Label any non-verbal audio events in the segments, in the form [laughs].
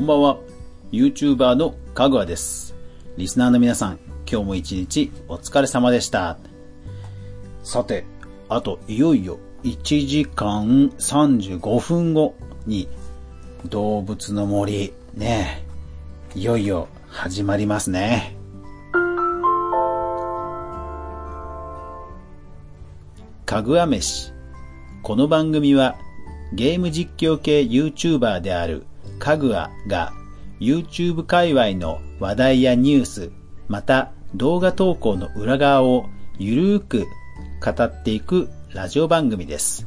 こんばんは。YouTuber のかぐわです。リスナーの皆さん、今日も一日お疲れ様でした。さて、あといよいよ1時間35分後に動物の森ね、いよいよ始まりますね。かぐわ飯。この番組はゲーム実況系 YouTuber であるかぐわが YouTube 界隈の話題やニュース、また動画投稿の裏側をゆるーく語っていくラジオ番組です。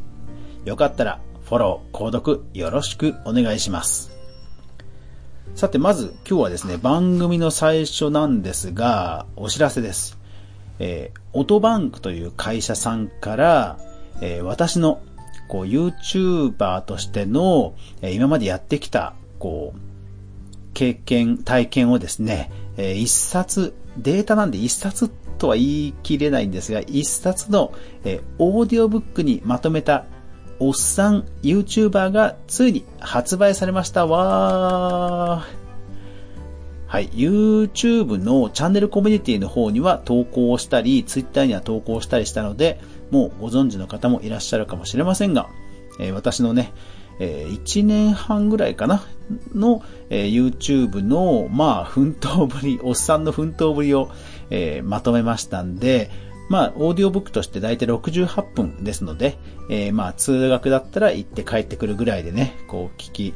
よかったらフォロー、購読よろしくお願いします。さて、まず今日はですね、番組の最初なんですが、お知らせです。えー、オトバンクという会社さんから、えー私のこう YouTuber としての、え今までやってきた、こう、経験、体験をですね、え一冊、データなんで一冊とは言い切れないんですが、一冊の、えオーディオブックにまとめた、おっさん YouTuber がついに発売されました。わー。はい。YouTube のチャンネルコミュニティの方には投稿をしたり、Twitter には投稿したりしたので、もうご存知の方もいらっしゃるかもしれませんが、えー私のね、え1年半ぐらいかなの、えー YouTube の、まあ、奮闘ぶり、おっさんの奮闘ぶりを、えーまとめましたんで、まあ、オーディオブックとして大体68分ですので、えーまあ、通学だったら行って帰ってくるぐらいでね、こう、聞き、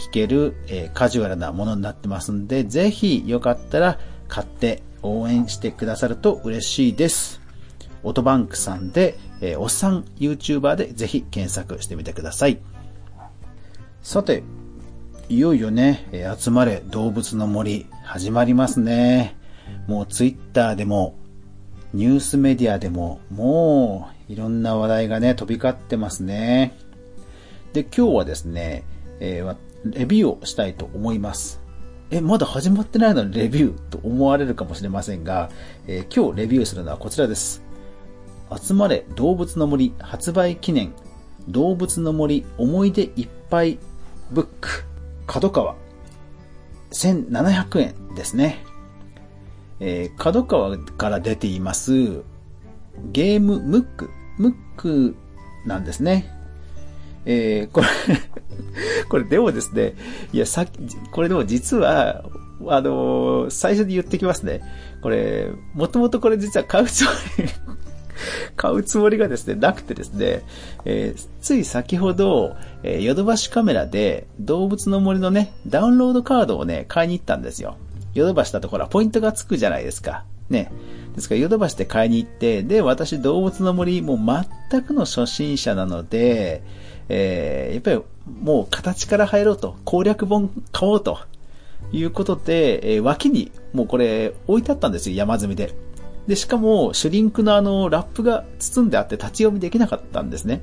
聞ける、えーカジュアルなものになってますんで、ぜひよかったら買って応援してくださると嬉しいです。オトバンクさんで、えーおっさん YouTuber でぜひ検索してみてください。さて、いよいよね、えー集まれ動物の森始まりますね。もう Twitter でも、ニュースメディアでも、もういろんな話題がね、飛び交ってますね。で、今日はですね、えーレビューをしたいと思います。え、まだ始まってないのにレビューと思われるかもしれませんが、えー今日レビューするのはこちらです。集まれ動物の森発売記念動物の森思い出いっぱいブック角川1700円ですね。えー角川から出ていますゲームムック、ムックなんですね。えーこれ [laughs] これでもですね、いや、さっき、これでも実は、あのー最初に言ってきますね。これ、もともとこれ実は買うつもり、[laughs] 買うつもりがですね、なくてですね、えーつい先ほど、えーヨドバシカメラで動物の森のね、ダウンロードカードをね、買いに行ったんですよ。ヨドバシだとほら、ポイントがつくじゃないですか。ね。ですから、ヨドバシで買いに行って、で、私、動物の森、もう全くの初心者なので、えーやっぱり、もう形から入ろうと、攻略本買おうと、いうことで、えー脇に、もうこれ、置いてあったんですよ、山積みで。で、しかも、シュリンクのあの、ラップが包んであって立ち読みできなかったんですね。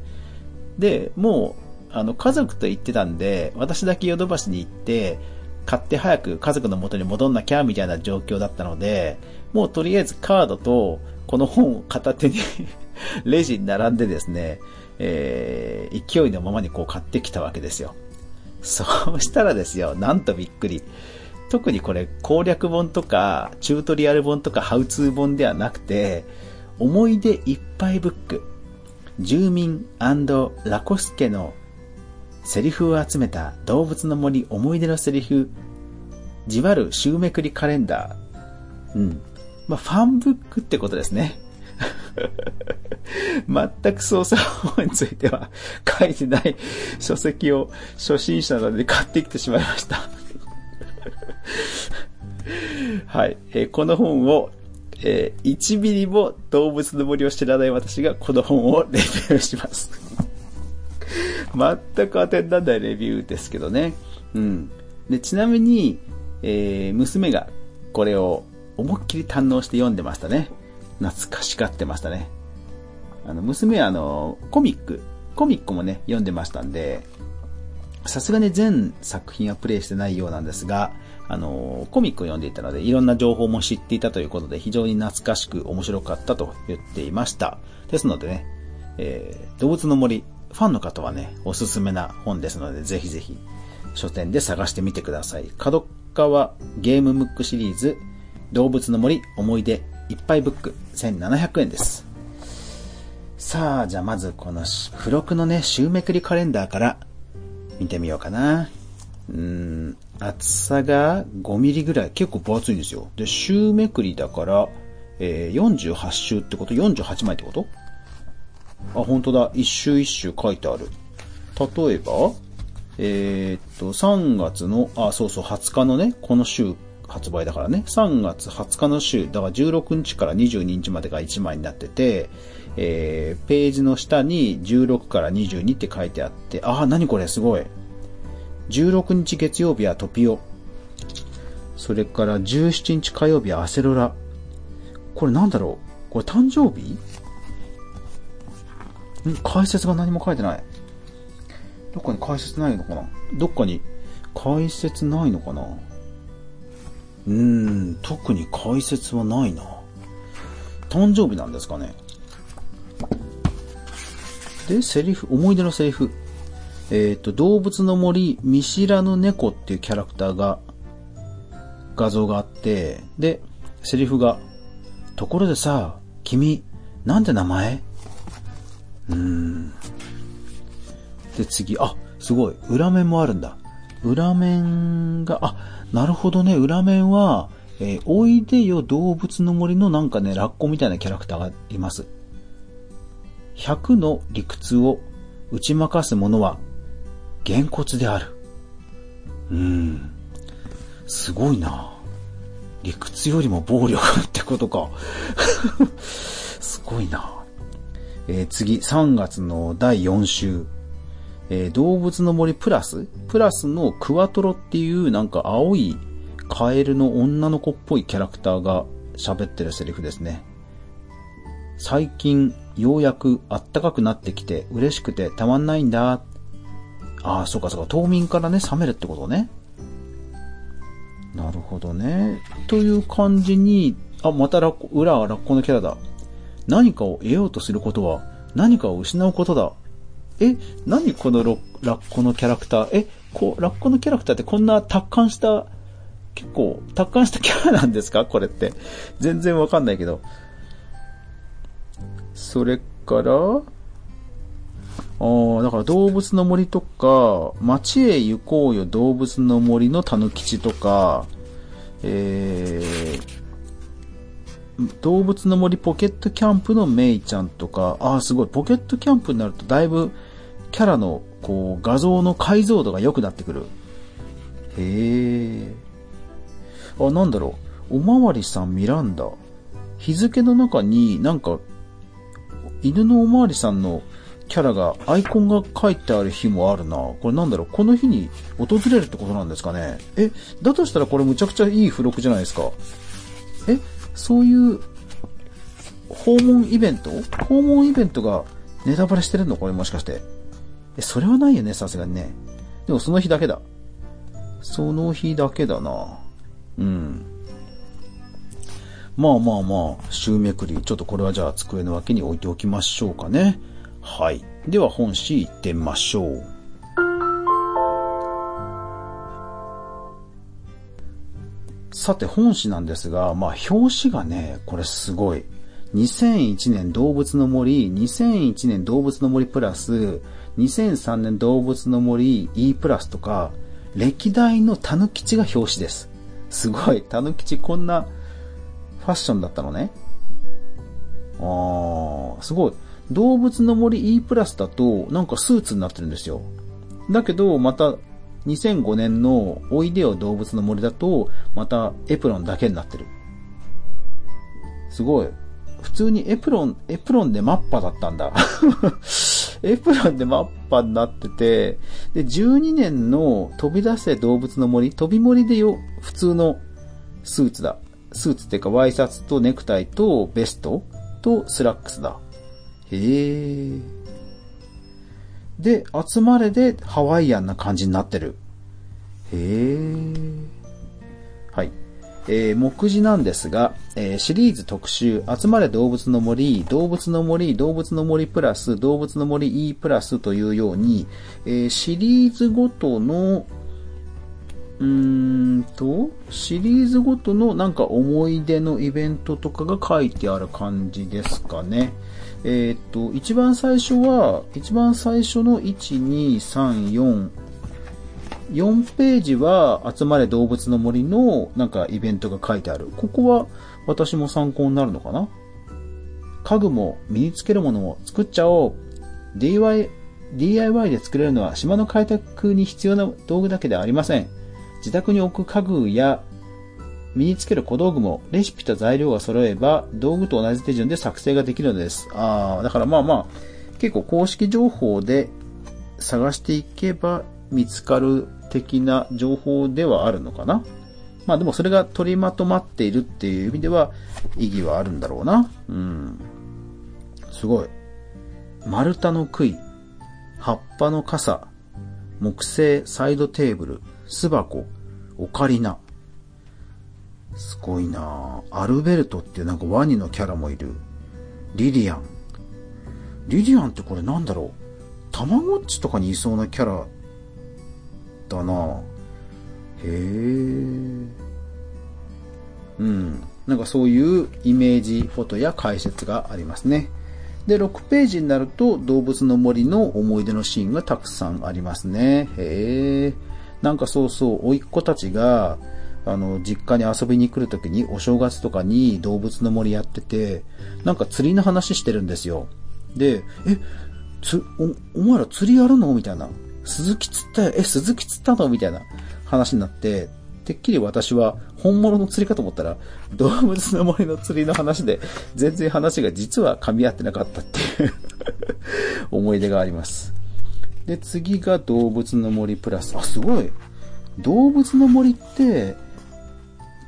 で、もう、あの、家族と行ってたんで、私だけヨドバシに行って、買って早く家族の元に戻んなきゃ、みたいな状況だったので、もうとりあえずカードと、この本を片手に [laughs] レジに並んでですね、えー勢いのままにこう買ってきたわけですよ。そうしたらですよ、なんとびっくり。特にこれ攻略本とか、チュートリアル本とか、ハウツー本ではなくて、思い出いっぱいブック。住民ラコスケのセリフを集めた動物の森思い出のセリフ、じわる週めくりカレンダー。うん。まあ、ファンブックってことですね。[laughs] 全く操作法については [laughs] 書いてない書籍を初心者なので買ってきてしまいました。はい、えーこの本を、えー1ミリも動物の森を知らない私がこの本をレビューします。[laughs] 全く当てにならないレビューですけどね。うん。で、ちなみに、えー娘がこれを思いっきり堪能して読んでましたね。懐かしがってましたね。あの、娘はあの、コミック、コミックもね、読んでましたんで、さすがに全作品はプレイしてないようなんですが、あの、コミックを読んでいたので、いろんな情報も知っていたということで、非常に懐かしく面白かったと言っていました。ですのでね、えー動物の森、ファンの方はね、おすすめな本ですので、ぜひぜひ、書店で探してみてください。角川ゲームムックシリーズ動物の森思い出いっぱいブック1700円です。さあ、じゃあまずこの付録のね、週めくりカレンダーから見てみようかな。うん、厚さが5ミリぐらい。結構分厚いんですよ。で、週めくりだから、えー、48週ってこと ?48 枚ってこと？あ、本当だ。一周一周書いてある。例えば、えー、っと、3月の、あ、そうそう、20日のね、この週発売だからね、3月20日の週、だから16日から22日までが1枚になってて、えー、ページの下に16から22って書いてあって、あー、何これ、すごい。16日月曜日はトピオ。それから17日火曜日はアセロラ。これなんだろう？これ誕生日？ん解説が何も書いてない。どっかに解説ないのかな？どっかに解説ないのかな？うーん、特に解説はないな。誕生日なんですかね。で、セリフ、思い出のセリフ。えっ、ー、と、動物の森、見知らぬ猫っていうキャラクターが、画像があって、で、セリフが、ところでさ、君、なんて名前？うーん。で、次、あ、すごい、裏面もあるんだ。裏面が、あ、なるほどね、裏面は、えー、おいでよ動物の森のなんかね、ラッコみたいなキャラクターがいます。100の理屈を打ち負かす者は、げんこつである。うーん。すごいな。理屈よりも暴力ってことか。[laughs] すごいな。えー、次、3月の第4週。えー、動物の森プラス？プラスのクワトロっていうなんか青いカエルの女の子っぽいキャラクターが喋ってるセリフですね。最近ようやくあったかくなってきて嬉しくてたまんないんだ。ああ、そうかそうか。冬眠からね、冷めるってことね。なるほどね。という感じに、あ、またラッコ、裏はラッコのキャラだ。何かを得ようとすることは何かを失うことだ。え、何このラッコのキャラクター？え、こう、ラッコのキャラクターってこんな達観した、結構、達観したキャラなんですか？これって。全然わかんないけど。それから、ああ、だから動物の森とか、街へ行こうよ動物の森のたぬきちとか、えー、動物の森ポケットキャンプのメイちゃんとか、ああ、すごい。ポケットキャンプになるとだいぶキャラのこう画像の解像度が良くなってくる。へえ。あ、なんだろう。おまわりさんミランダ。日付の中になんか、犬のおまわりさんのキャラが、アイコンが書いてある日もあるな。これなんだろう？この日に訪れるってことなんですかね？え、だとしたらこれむちゃくちゃいい付録じゃないですか。え、そういう訪問イベント？訪問イベントがネタバレしてるの？これもしかして。え、それはないよね、さすがにね。でもその日だけだ。その日だけだな。うん。まあまあまあ、週めくり。ちょっとこれはじゃあ机の脇に置いておきましょうかね。はい。では本誌行ってみましょう。さて本誌なんですが、まあ表紙がね、これすごい。2001年動物の森、2001年動物の森プラス、2003年動物の森 E プラスとか、歴代のタヌキチが表紙です。すごい、タヌキチこんなファッションだったのね。あー、すごい。動物の森 E プラスだと、なんかスーツになってるんですよ。だけど、また、2005年のおいでよ動物の森だと、またエプロンだけになってる。すごい。普通にエプロン、エプロンでマッパだったんだ。[laughs] エプロンでマッパになってて、で、12年の飛び出せ動物の森、飛び森でよ、普通のスーツだ。スーツっていうかワイシャツとネクタイとベストとスラックスだ。へえ。で、集まれでハワイアンな感じになってる。へえ。はい。えー、目次なんですが、えー、シリーズ特集、集まれ動物の森、動物の森、動物の森プラス、動物の森 E プラスというように、えー、シリーズごとの、うーんと、シリーズごとのなんか思い出のイベントとかが書いてある感じですかね。えー、っと、一番最初は、一番最初の1、2、3、4、4ページは集まれ動物の森のなんかイベントが書いてある。ここは私も参考になるのかな？家具も身につけるものも作っちゃおう。DIY, DIY で作れるのは島の開拓に必要な道具だけではありません。自宅に置く家具や身につける小道具もレシピと材料が揃えば道具と同じ手順で作成ができるのです。ああ、だからまあまあ、結構公式情報で探していけば見つかる的な情報ではあるのかな。まあでもそれが取りまとまっているっていう意味では意義はあるんだろうな。うん。すごい。丸太の杭、葉っぱの傘、木製サイドテーブル、巣箱、オカリナ。すごいなアルベルトっていうなんかワニのキャラもいる。リリアン。リリアンってこれなんだろうたまごっちとかにいそうなキャラだなへえ。うん。なんかそういうイメージフォトや解説がありますね。で、6ページになると動物の森の思い出のシーンがたくさんありますね。へえ。なんかそうそう、甥っ子たちが、あの、実家に遊びに来るときにお正月とかに動物の森やってて、なんか釣りの話してるんですよ。で、え、つ、お、お前ら釣りやるの？みたいな。鈴木釣ったよ。え、鈴木釣ったの？みたいな話になって、てっきり私は本物の釣りかと思ったら、動物の森の釣りの話で、全然話が実は噛み合ってなかったっていう [laughs] 思い出があります。で、次が動物の森プラス。あ、すごい。動物の森って、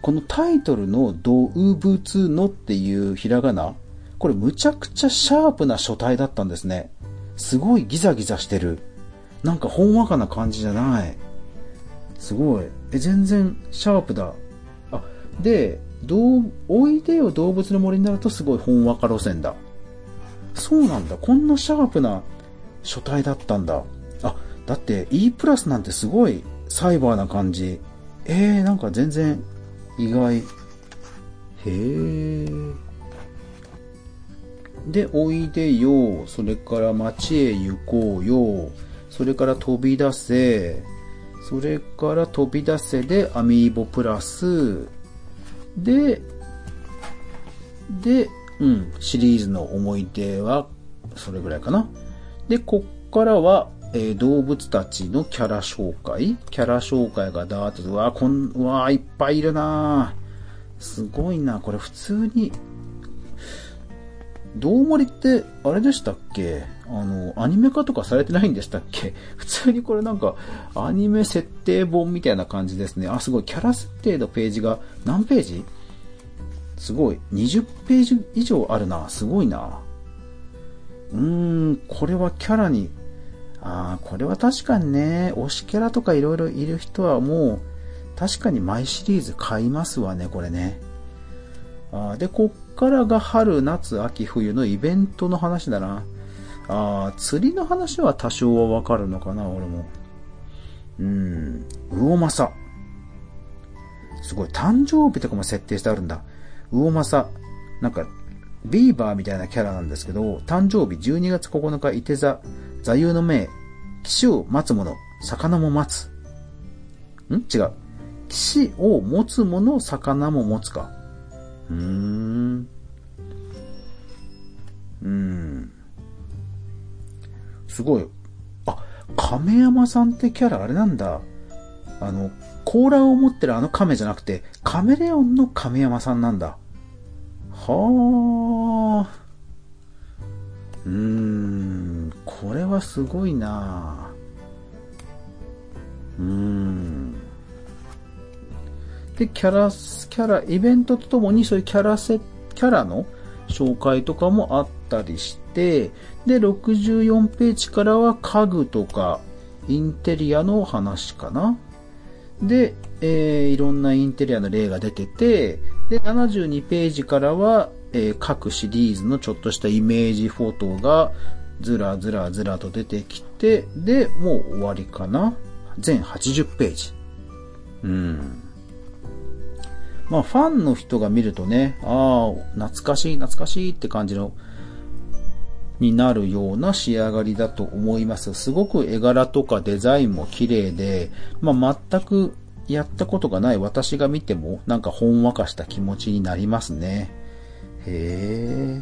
このタイトルの動物のっていうひらがな、これむちゃくちゃシャープな書体だったんですね。すごいギザギザしてる。なんかほんわかな感じじゃない。すごい。え、全然シャープだ。あ、で、どう、おいでよ動物の森になるとすごいほんわか路線だ。そうなんだ。こんなシャープな書体だったんだ。あ、だって E プラスなんてすごいサイバーな感じ。えー、なんか全然意外。へー。で、おいでよ。それから街へ行こうよ。それから飛び出せ。それから飛び出せでアミーボプラス。で、で、うん、シリーズの思い出はそれぐらいかな。で、こっからは、えー、動物たちのキャラ紹介？キャラ紹介がダーッと、うわこん、うわいっぱいいるなすごいなこれ普通に、どうもりって、あれでしたっけ？あの、アニメ化とかされてないんでしたっけ？[laughs] 普通にこれなんか、アニメ設定本みたいな感じですね。あ、すごい。キャラ設定のページが何ページ？すごい。20ページ以上あるな。すごいな。うーん、これはキャラに、ああ、これは確かにね、推しキャラとか色々いる人はもう、確かにマイシリーズ買いますわね、これね。あで、こっからが春、夏、秋、冬のイベントの話だな。ああ、釣りの話は多少はわかるのかな、俺も。うん、魚政。すごい、誕生日とかも設定してあるんだ。魚政。なんか、ビーバーみたいなキャラなんですけど、誕生日12月9日、いて座、座右の銘、騎士を待つ者、魚も待つ。ん？違う。騎士を持つ者、魚も持つか。うーん。うん。すごい。あ、亀山さんってキャラあれなんだ。あの、甲羅を持ってるあの亀じゃなくて、カメレオンの亀山さんなんだ。はあ。うーん、これはすごいなうーん。で、キャラ、キャラ、イベントとともにそういうキャラセ、キャラの紹介とかもあったりして、で、64ページからは家具とかインテリアの話かな。で、えー、いろんなインテリアの例が出てて、で、72ページからは、えー、各シリーズのちょっとしたイメージフォトがずらずらずらと出てきて、で、もう終わりかな。全80ページ。うん。まあ、ファンの人が見るとね、ああ、懐かしい、懐かしいって感じの、になるような仕上がりだと思います。すごく絵柄とかデザインも綺麗で、まあ、全くやったことがない私が見ても、なんかほんわかした気持ちになりますね。へ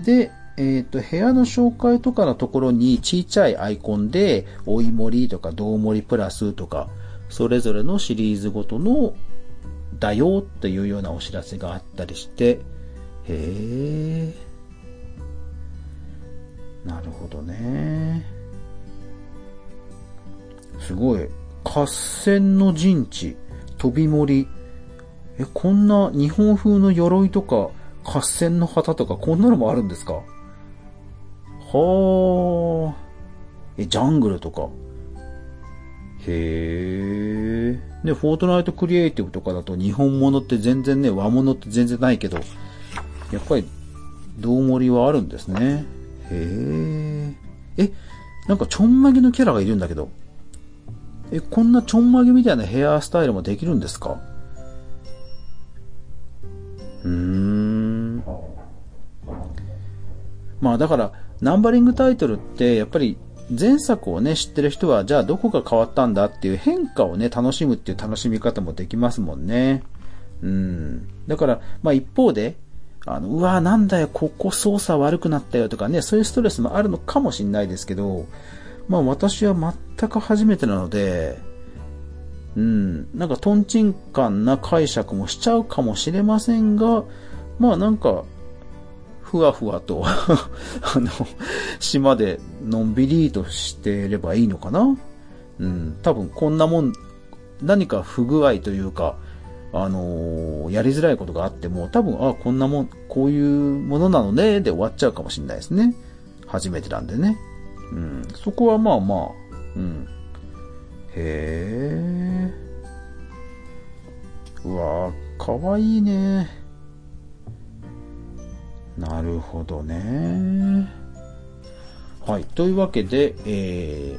え。で、えっ、ー、と、部屋の紹介とかのところにちちゃいアイコンで、追い盛りとか、どう盛りプラスとか、それぞれのシリーズごとの、だよっていうようなお知らせがあったりして、へえ。なるほどね。すごい。合戦の陣地、飛び森。え、こんな日本風の鎧とか、合戦の旗とか、こんなのもあるんですか？はあ。え、ジャングルとか。へえ。で、フォートナイトクリエイティブとかだと日本物って全然ね、和物って全然ないけど、やっぱり、道盛りはあるんですね。へえ。え、なんかちょんまげのキャラがいるんだけど。え、こんなちょんまげみたいなヘアスタイルもできるんですか？うーん。まあだから、ナンバリングタイトルって、やっぱり前作をね、知ってる人は、じゃあどこが変わったんだっていう変化をね、楽しむっていう楽しみ方もできますもんね。うん。だから、まあ一方で、あの、うわなんだよ、ここ操作悪くなったよとかね、そういうストレスもあるのかもしれないですけど、まあ私は全く初めてなので、うん、なんかトンチンカンな解釈もしちゃうかもしれませんが、まあなんか、ふわふわと [laughs] あの、島でのんびりとしてればいいのかな？うん、多分こんなもん、何か不具合というか、あのー、やりづらいことがあっても、多分、あ、こんなもん、こういうものなのね、で終わっちゃうかもしれないですね。初めてなんでね。うん、そこはまあまあ、うん。へえ。うわかわいいね。なるほどね。はい。というわけで、えー、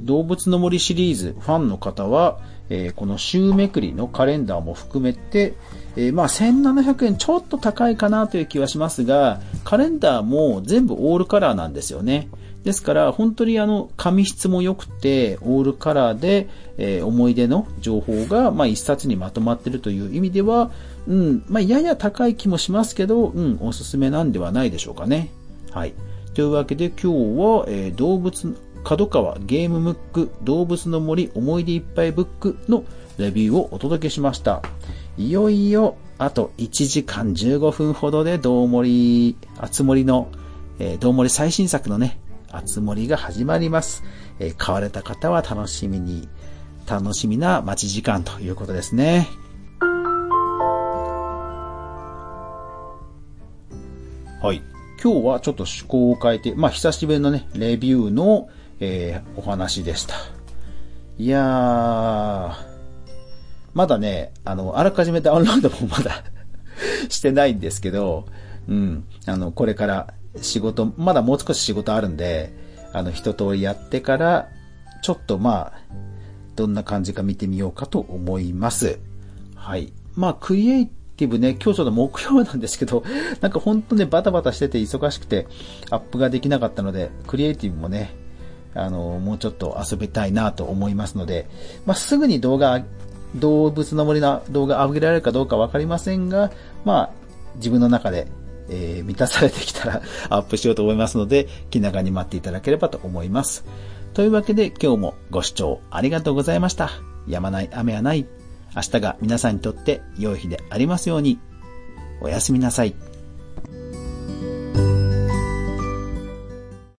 動物の森シリーズファンの方は、えー、この週めくりのカレンダーも含めて、えー、まあ1700円ちょっと高いかなという気はしますが、カレンダーも全部オールカラーなんですよね。ですから、本当にあの、紙質も良くて、オールカラーで、えー、思い出の情報が、まあ、一冊にまとまってるという意味では、うん、まあ、やや高い気もしますけど、うん、おすすめなんではないでしょうかね。はい。というわけで今日は、えー、動物、角川ゲームムック動物の森思い出いっぱいブックのレビューをお届けしました。いよいよ、あと1時間15分ほどで、どうもり、あつ森の、えー、どうもり最新作のね、あつ森が始まります。えー、買われた方は楽しみに、楽しみな待ち時間ということですね。はい。今日はちょっと趣向を変えて、まあ、久しぶりのね、レビューの、えー、お話でした。いやー、まだね、あの、あらかじめダウ [laughs] ンロードもまだ [laughs] してないんですけど、うん、あの、これから仕事、まだもう少し仕事あるんで、あの、一通りやってから、ちょっとまあ、どんな感じか見てみようかと思います。はい。まあ、クリエイティブね、今日ちょっと木曜なんですけど、[laughs] なんかほんとね、バタバタしてて忙しくて、アップができなかったので、クリエイティブもね、あの、もうちょっと遊びたいなと思いますので、まあ、すぐに動画、動物の森の動画を上げられるかどうかわかりませんが、まあ、自分の中でえー、満たされてきたら [laughs] アップしようと思いますので、気長に待っていただければと思います。というわけで今日もご視聴ありがとうございました。やまない雨はない。明日が皆さんにとって良い日でありますように。おやすみなさい。